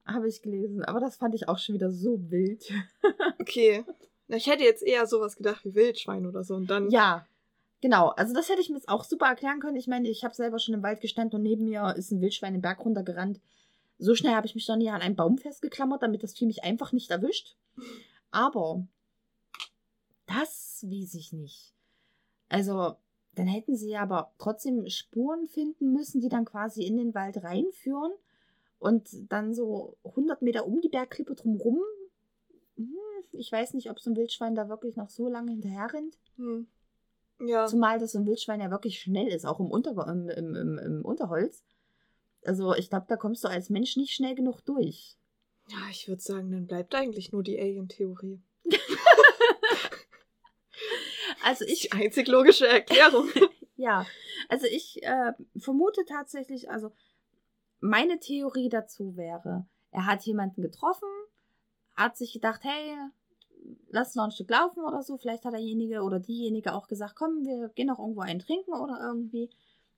Habe ich gelesen. Aber das fand ich auch schon wieder so wild. Okay. Na, ich hätte jetzt eher sowas gedacht wie Wildschwein oder so und dann. Ja, genau. Also das hätte ich mir jetzt auch super erklären können. Ich meine, ich habe selber schon im Wald gestanden und neben mir ist ein Wildschwein den Berg runtergerannt. So schnell habe ich mich noch nie an einen Baum festgeklammert, damit das Vieh mich einfach nicht erwischt. Aber das weiß ich nicht. Also, dann hätten sie ja aber trotzdem Spuren finden müssen, die dann quasi in den Wald reinführen und dann so 100 Meter um die Bergklippe drumrum. Hm, Ich weiß nicht, ob so ein Wildschwein da wirklich noch so lange hinterher rennt. Hm. Ja. Zumal das so ein Wildschwein ja wirklich schnell ist, auch im, Unter im, im, im, im Unterholz. Also ich glaube, da kommst du als Mensch nicht schnell genug durch. Ja, ich würde sagen, dann bleibt eigentlich nur die Alien-Theorie. Also ich Die einzig logische Erklärung. Ja, also ich äh, vermute tatsächlich, also meine Theorie dazu wäre, er hat jemanden getroffen, hat sich gedacht, hey, lass noch ein Stück laufen oder so. Vielleicht hat derjenige oder diejenige auch gesagt, komm, wir gehen noch irgendwo einen trinken oder irgendwie.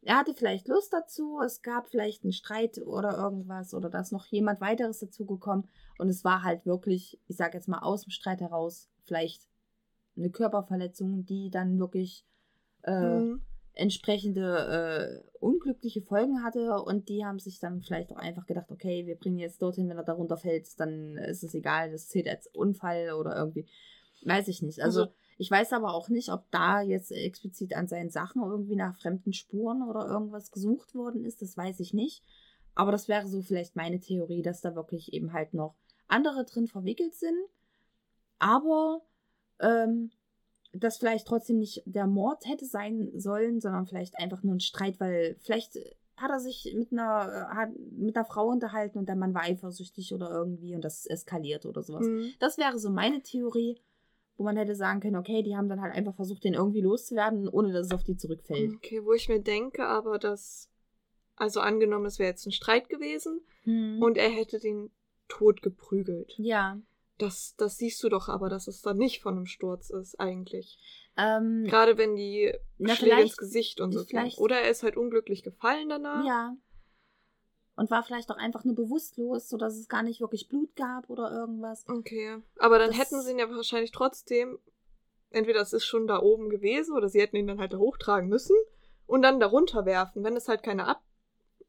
Er hatte vielleicht Lust dazu, es gab vielleicht einen Streit oder irgendwas oder da ist noch jemand weiteres dazugekommen und es war halt wirklich, ich sag jetzt mal aus dem Streit heraus, vielleicht eine Körperverletzung, die dann wirklich äh, Mhm. Entsprechende äh, unglückliche Folgen hatte und die haben sich dann vielleicht auch einfach gedacht, okay, wir bringen jetzt dorthin, wenn er darunter fällt, dann ist es egal, das zählt als Unfall oder irgendwie. Weiß ich nicht. Also, Also- ich weiß aber auch nicht, ob da jetzt explizit an seinen Sachen irgendwie nach fremden Spuren oder irgendwas gesucht worden ist. Das weiß ich nicht. Aber das wäre so vielleicht meine Theorie, dass da wirklich eben halt noch andere drin verwickelt sind. Aber ähm, das vielleicht trotzdem nicht der Mord hätte sein sollen, sondern vielleicht einfach nur ein Streit, weil vielleicht hat er sich mit einer, äh, hat mit einer Frau unterhalten und der Mann war eifersüchtig oder irgendwie und das eskaliert oder sowas. Mhm. Das wäre so meine Theorie, wo man hätte sagen können, okay, die haben dann halt einfach versucht, den irgendwie loszuwerden, ohne dass es auf die zurückfällt. Okay, wo ich mir denke, aber dass, also angenommen, es wäre jetzt ein Streit gewesen Mhm. und er hätte den tot geprügelt. ja. Das, das siehst du doch aber, dass es dann nicht von einem Sturz ist, eigentlich. Ähm, Gerade wenn die Na, Schläge ins Gesicht und so. vielleicht-. Oder er ist halt unglücklich gefallen danach. ja. Und war vielleicht auch einfach nur bewusstlos, sodass es gar nicht wirklich Blut gab oder irgendwas. Okay. Aber dann Das- hätten sie ihn ja wahrscheinlich trotzdem, entweder es ist schon da oben gewesen oder sie hätten ihn dann halt da hochtragen müssen und dann darunter werfen, wenn es halt keine ab.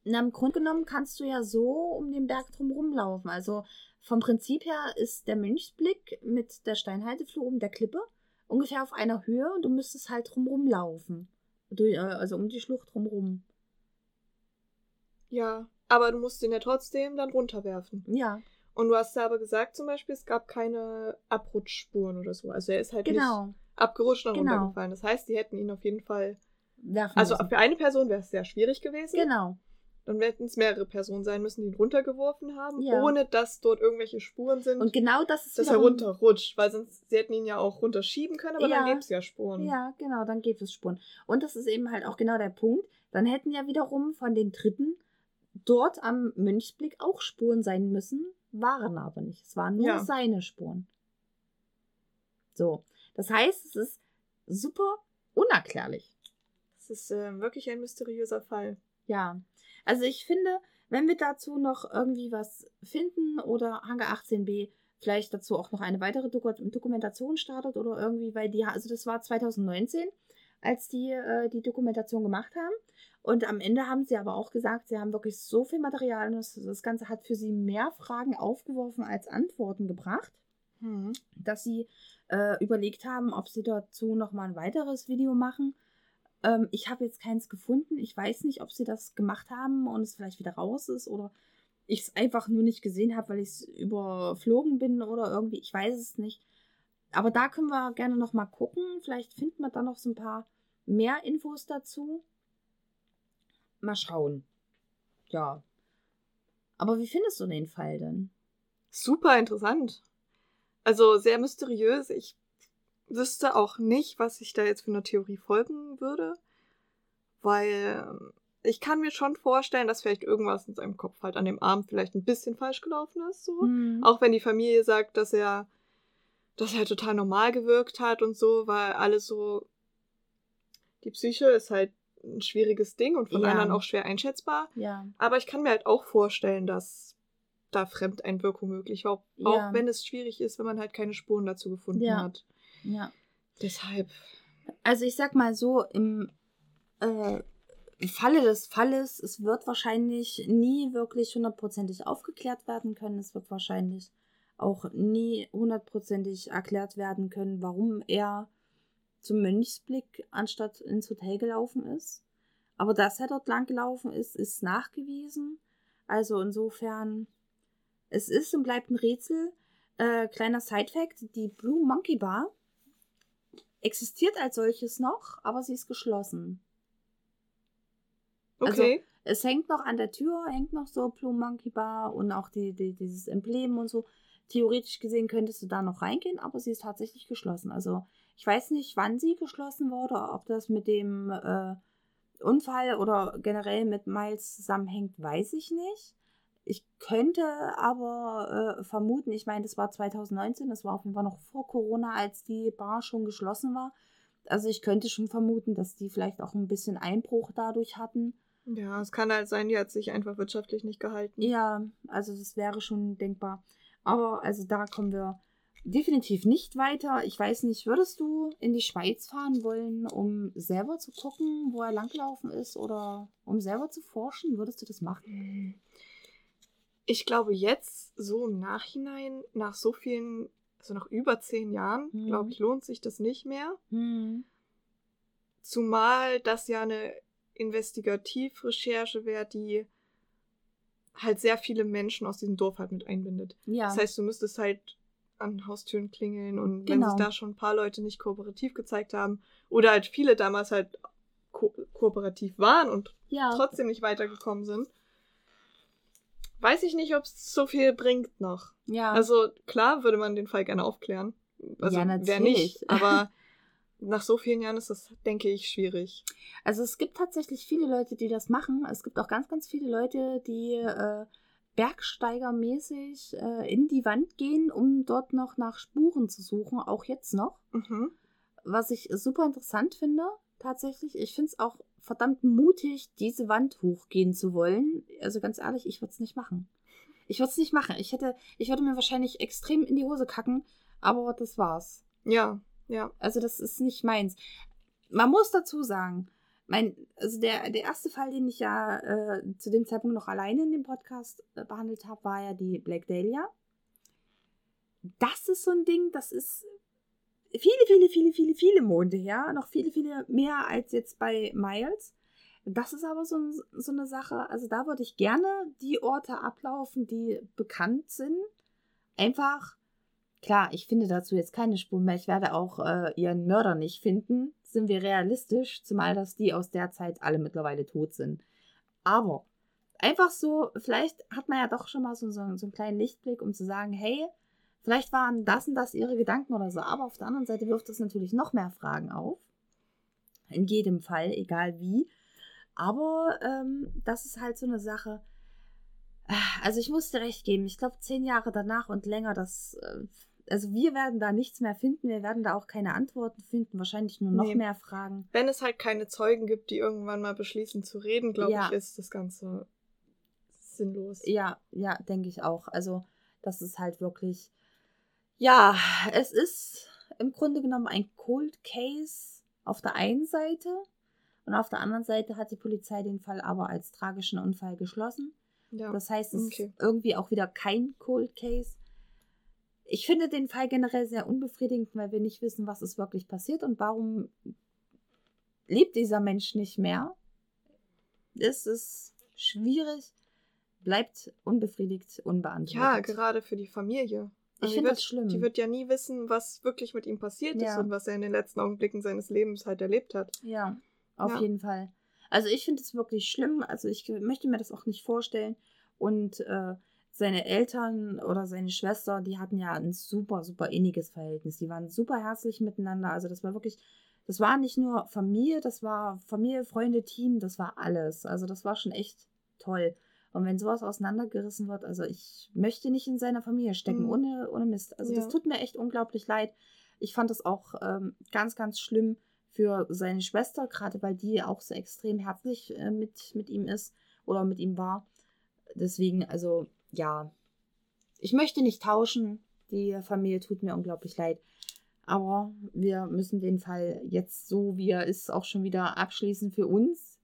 Na, im Grunde genommen kannst du ja so um den Berg drum rumlaufen. Also vom Prinzip her ist der Mönchsblick mit der Steinhalteflur oben der Klippe ungefähr auf einer Höhe und du müsstest halt drumrum laufen. Äh, Also um die Schlucht drumrum. Ja. Aber du musst ihn ja trotzdem dann runterwerfen. Ja, Und du hast ja aber gesagt zum Beispiel, es gab keine Abrutschspuren oder so. Also er ist halt nicht genau. abgerutscht und Genau. runtergefallen. Das heißt, die hätten ihn auf jeden Fall. Werfen Also müssen. für eine Person wäre es sehr schwierig gewesen. Genau. Dann hätten es mehrere Personen sein müssen, die ihn runtergeworfen haben, Ja. ohne dass dort irgendwelche Spuren sind, Und genau das ist dass er runterrutscht. Weil sonst, sie hätten ihn ja auch runterschieben können, aber dann Ja. gäbe es ja Spuren. Ja, genau, dann gibt es Spuren. Und das ist eben halt auch genau der Punkt. Dann hätten ja wiederum von den Dritten dort am Mönchsblick auch Spuren sein müssen, waren aber nicht. Es waren nur Ja. seine Spuren. So, das heißt, es ist super unerklärlich. Das ist äh, wirklich ein mysteriöser Fall. Ja, also ich finde, wenn wir dazu noch irgendwie was finden oder Hangar 18b vielleicht dazu auch noch eine weitere Doku Dokumentation startet oder irgendwie, weil die, also das war 2019, als die äh, die Dokumentation gemacht haben. Und am Ende haben sie aber auch gesagt, sie haben wirklich so viel Material und das, das Ganze hat für sie mehr Fragen aufgeworfen als Antworten gebracht Hm. dass sie äh, überlegt haben, ob sie dazu noch mal ein weiteres Video machen. Ähm, ich habe jetzt keins gefunden. Ich weiß nicht, ob sie das gemacht haben und es vielleicht wieder raus ist oder ich es einfach nur nicht gesehen habe, weil ich es überflogen bin oder irgendwie. Ich weiß es nicht. Aber da können wir gerne noch mal gucken. Vielleicht finden wir da noch so ein paar mehr Infos dazu. Mal schauen. Ja. Aber wie findest du den Fall denn? Super interessant. Also sehr mysteriös. Ich wüsste auch nicht, was ich da jetzt für eine Theorie folgen würde. Weil ähm, ich kann mir schon vorstellen, dass vielleicht irgendwas in seinem Kopf halt an dem Abend vielleicht ein bisschen falsch gelaufen ist. So. Hm. Auch wenn die Familie sagt, dass er, dass er total normal gewirkt hat und so, weil alles so. Die Psyche ist halt ein schwieriges Ding und von Ja. anderen auch schwer einschätzbar. Ja. Aber ich kann mir halt auch vorstellen, dass da Fremdeinwirkung möglich war. Auch Ja. wenn es schwierig ist, wenn man halt keine Spuren dazu gefunden Ja. hat. Ja. Deshalb. Also ich sag mal so, im äh, Falle des Falles, es wird wahrscheinlich nie wirklich hundertprozentig aufgeklärt werden können. Es wird wahrscheinlich auch nie hundertprozentig erklärt werden können, warum er zum Mönchsblick anstatt ins Hotel gelaufen ist. Aber dass er dort lang gelaufen ist, ist nachgewiesen. Also insofern, es ist und bleibt ein Rätsel. Äh, kleiner Side-Fact, die Blue Monkey Bar existiert als solches noch, aber sie ist geschlossen. Also Okay. es hängt noch an der Tür, hängt noch so Blue Monkey Bar und auch die, die, dieses Emblem und so. Theoretisch gesehen könntest du da noch reingehen, aber sie ist tatsächlich geschlossen. Also ich weiß nicht, wann sie geschlossen wurde, ob das mit dem äh, Unfall oder generell mit Miles zusammenhängt, weiß ich nicht. Ich könnte aber äh, vermuten, ich meine, das war 2019, das war auf jeden Fall noch vor Corona, als die Bar schon geschlossen war. Also ich könnte schon vermuten, dass die vielleicht auch ein bisschen Einbruch dadurch hatten. Ja, es kann halt sein, die hat sich einfach wirtschaftlich nicht gehalten. Ja, also das wäre schon denkbar. Aber also da kommen wir definitiv nicht weiter. Ich weiß nicht, würdest du in die Schweiz fahren wollen, um selber zu gucken, wo er langlaufen ist oder um selber zu forschen? Würdest du das machen? Ich glaube jetzt, so im Nachhinein, nach so vielen, also nach über zehn Jahren, Mhm. glaube ich, lohnt sich das nicht mehr. Hm. Zumal das ja eine Investigativrecherche wäre, die halt sehr viele Menschen aus diesem Dorf halt mit einbindet. Ja. Das heißt, du müsstest halt an Haustüren klingeln und wenn Genau. sich da schon ein paar Leute nicht kooperativ gezeigt haben oder halt viele damals halt ko kooperativ waren und ja. trotzdem nicht weitergekommen sind, weiß ich nicht, ob es so viel bringt noch. ja. Also klar würde man den Fall gerne aufklären. Also Ja, wer natürlich. nicht, aber nach so vielen Jahren ist das, denke ich, schwierig. Also es gibt tatsächlich viele Leute, die das machen. Es gibt auch ganz, ganz viele Leute, die äh, bergsteigermäßig äh, in die Wand gehen, um dort noch nach Spuren zu suchen, auch jetzt noch. Mhm. Was ich super interessant finde, tatsächlich. Ich finde es auch verdammt mutig, diese Wand hochgehen zu wollen. Also ganz ehrlich, ich würde es nicht machen. Ich würde es nicht machen. Ich hätte, ich würde mir wahrscheinlich extrem in die Hose kacken, aber das war's. Ja, ja. Also das ist nicht meins. Man muss dazu sagen, mein, also der, der erste Fall, den ich ja äh, zu dem Zeitpunkt noch alleine in dem Podcast äh, behandelt habe, war ja die Black Dahlia. Das ist so ein Ding, das ist viele, viele, viele, viele, viele Monde her. Noch viele, viele mehr als jetzt bei Miles. Das ist aber so, so eine Sache, also da würde ich gerne die Orte ablaufen, die bekannt sind. Einfach Klar, ich finde dazu jetzt keine Spur mehr. Ich werde auch äh, ihren Mörder nicht finden. Sind wir realistisch, zumal dass die aus der Zeit alle mittlerweile tot sind. Aber einfach so, vielleicht hat man ja doch schon mal so, so, so einen kleinen Lichtblick, um zu sagen, hey, vielleicht waren das und das ihre Gedanken oder so. Aber auf der anderen Seite wirft es natürlich noch mehr Fragen auf. In jedem Fall, egal wie. Aber ähm, das ist halt so eine Sache. Also ich muss dir recht geben, ich glaube zehn Jahre danach und länger, das, äh, also wir werden da nichts mehr finden, wir werden da auch keine Antworten finden, wahrscheinlich nur noch Nee. mehr Fragen. Wenn es halt keine Zeugen gibt, die irgendwann mal beschließen zu reden, glaube Ja. ich, ist das Ganze sinnlos. Ja, ja, denke ich auch. Also das ist halt wirklich, ja, es ist im Grunde genommen ein Cold Case auf der einen Seite und auf der anderen Seite hat die Polizei den Fall aber als tragischen Unfall geschlossen. Ja. Das heißt, es okay. ist irgendwie auch wieder kein Cold Case. Ich finde den Fall generell sehr unbefriedigend, weil wir nicht wissen, was ist wirklich passiert und warum lebt dieser Mensch nicht mehr. Es ist schwierig, bleibt unbefriedigt, unbeantwortet. ja, gerade für die Familie. Ich die finde wird- das schlimm. Die wird ja nie wissen, was wirklich mit ihm passiert Ja. ist und was er in den letzten Augenblicken seines Lebens halt erlebt hat. Ja, auf Ja. jeden Fall. Also ich finde es wirklich schlimm. Also ich möchte mir das auch nicht vorstellen. Und äh, seine Eltern oder seine Schwester, die hatten ja ein super, super inniges Verhältnis. Die waren super herzlich miteinander. Also das war wirklich, das war nicht nur Familie, das war Familie, Freunde, Team, das war alles. Also das war schon echt toll. Und wenn sowas auseinandergerissen wird, also ich möchte nicht in seiner Familie stecken, Mhm. ohne, ohne Mist. Also das Ja. tut mir echt unglaublich leid. Ich fand das auch ähm, ganz, ganz schlimm für seine Schwester, gerade weil die auch so extrem herzlich äh, mit, mit ihm ist oder mit ihm war. Deswegen, also ja, ich möchte nicht tauschen. Die Familie tut mir unglaublich leid. Aber wir müssen den Fall jetzt so, wie er ist, auch schon wieder abschließen für uns,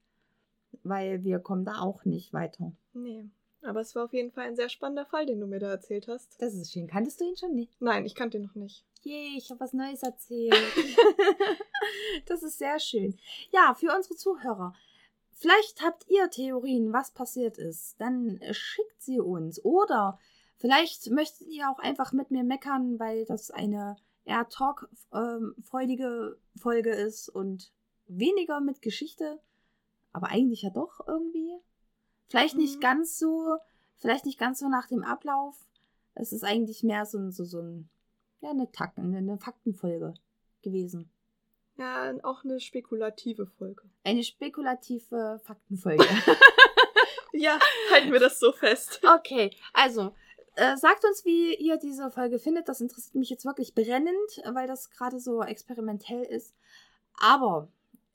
weil wir kommen da auch nicht weiter. Nee. Aber es war auf jeden Fall ein sehr spannender Fall, den du mir da erzählt hast. Das ist schön. Kanntest du ihn schon nicht? Nein, ich kannte ihn noch nicht. Yay, ich habe was Neues erzählt. das ist sehr schön. Ja, für unsere Zuhörer. Vielleicht habt ihr Theorien, was passiert ist. Dann schickt sie uns. Oder vielleicht möchtet ihr auch einfach mit mir meckern, weil das eine eher talkfreudige Folge ist und weniger mit Geschichte. aber eigentlich ja doch irgendwie. Vielleicht nicht Mhm. ganz so, vielleicht nicht ganz so nach dem Ablauf. Es ist eigentlich mehr so, ein- so, so ein, ja, eine, Takt, eine, eine Faktenfolge gewesen. Ja, auch eine spekulative Folge. Eine spekulative Faktenfolge. Ja, halten wir das so fest. okay, also äh, sagt uns, wie ihr diese Folge findet. Das interessiert mich jetzt wirklich brennend, weil das gerade so experimentell ist. Aber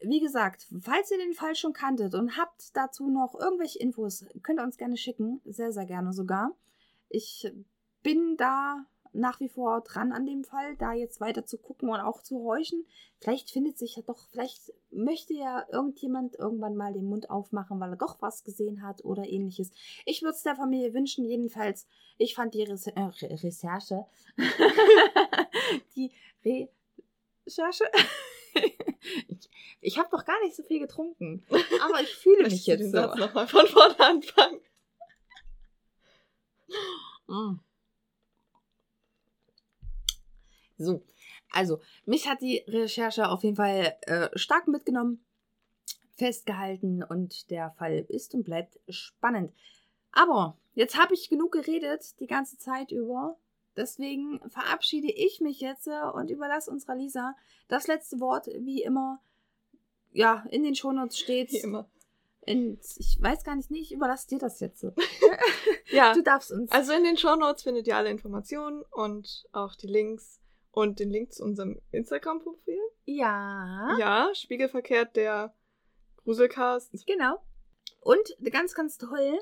wie gesagt, falls ihr den Fall schon kanntet und habt dazu noch irgendwelche Infos, könnt ihr uns gerne schicken. Sehr, sehr gerne sogar. Ich bin da nach wie vor dran an dem Fall, da jetzt weiter zu gucken und auch zu horchen. Vielleicht findet sich ja doch, vielleicht möchte ja irgendjemand irgendwann mal den Mund aufmachen, weil er doch was gesehen hat oder ähnliches. Ich würde es der Familie wünschen, jedenfalls. Ich fand die Rese äh, Re Recherche, die Recherche. ich ich habe doch gar nicht so viel getrunken, aber ich fühle mich jetzt den so. Satz nochmal von vorne anfangen? Mm. So, also, mich hat die Recherche auf jeden Fall äh, stark mitgenommen, festgehalten und der Fall ist und bleibt spannend. Aber jetzt habe ich genug geredet die ganze Zeit über. Deswegen verabschiede ich mich jetzt äh, und überlasse unserer Lisa das letzte Wort, wie immer, ja, in den Shownotes steht. Wie immer. In, ich weiß gar nicht, nee, ich überlasse dir das jetzt. Ja, Du darfst uns. also in den Shownotes findet ihr alle Informationen und auch die Links und den Link zu unserem Instagram-Profil. ja. Ja, spiegelverkehrt der Gruselcast. Genau. Und ganz, ganz toll,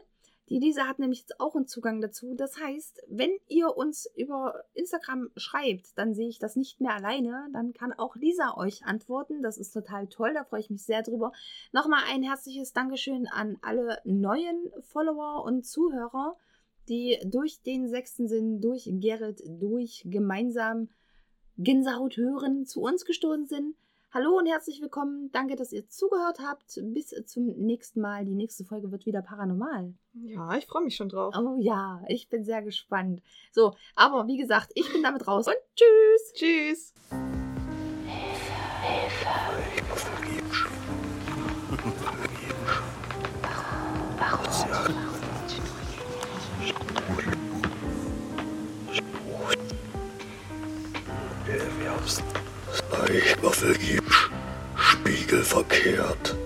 die Lisa hat nämlich jetzt auch einen Zugang dazu. Das heißt, wenn ihr uns über Instagram schreibt, dann sehe ich das nicht mehr alleine. Dann kann auch Lisa euch antworten. Das ist total toll, da freue ich mich sehr drüber. Nochmal ein herzliches Dankeschön an alle neuen Follower und Zuhörer, die durch den sechsten Sinn, durch Gerrit, durch gemeinsam Gänsehaut hören zu uns gestoßen sind. Hallo und herzlich willkommen. Danke, dass ihr zugehört habt. Bis zum nächsten Mal. Die nächste Folge wird wieder paranormal. Ja, ich freue mich schon drauf. Oh ja, ich bin sehr gespannt. So, aber wie gesagt, ich bin damit raus und tschüss. Tschüss. Ich muss Der Herbst. Eichwaffelgiebsch. Spiegelverkehrt.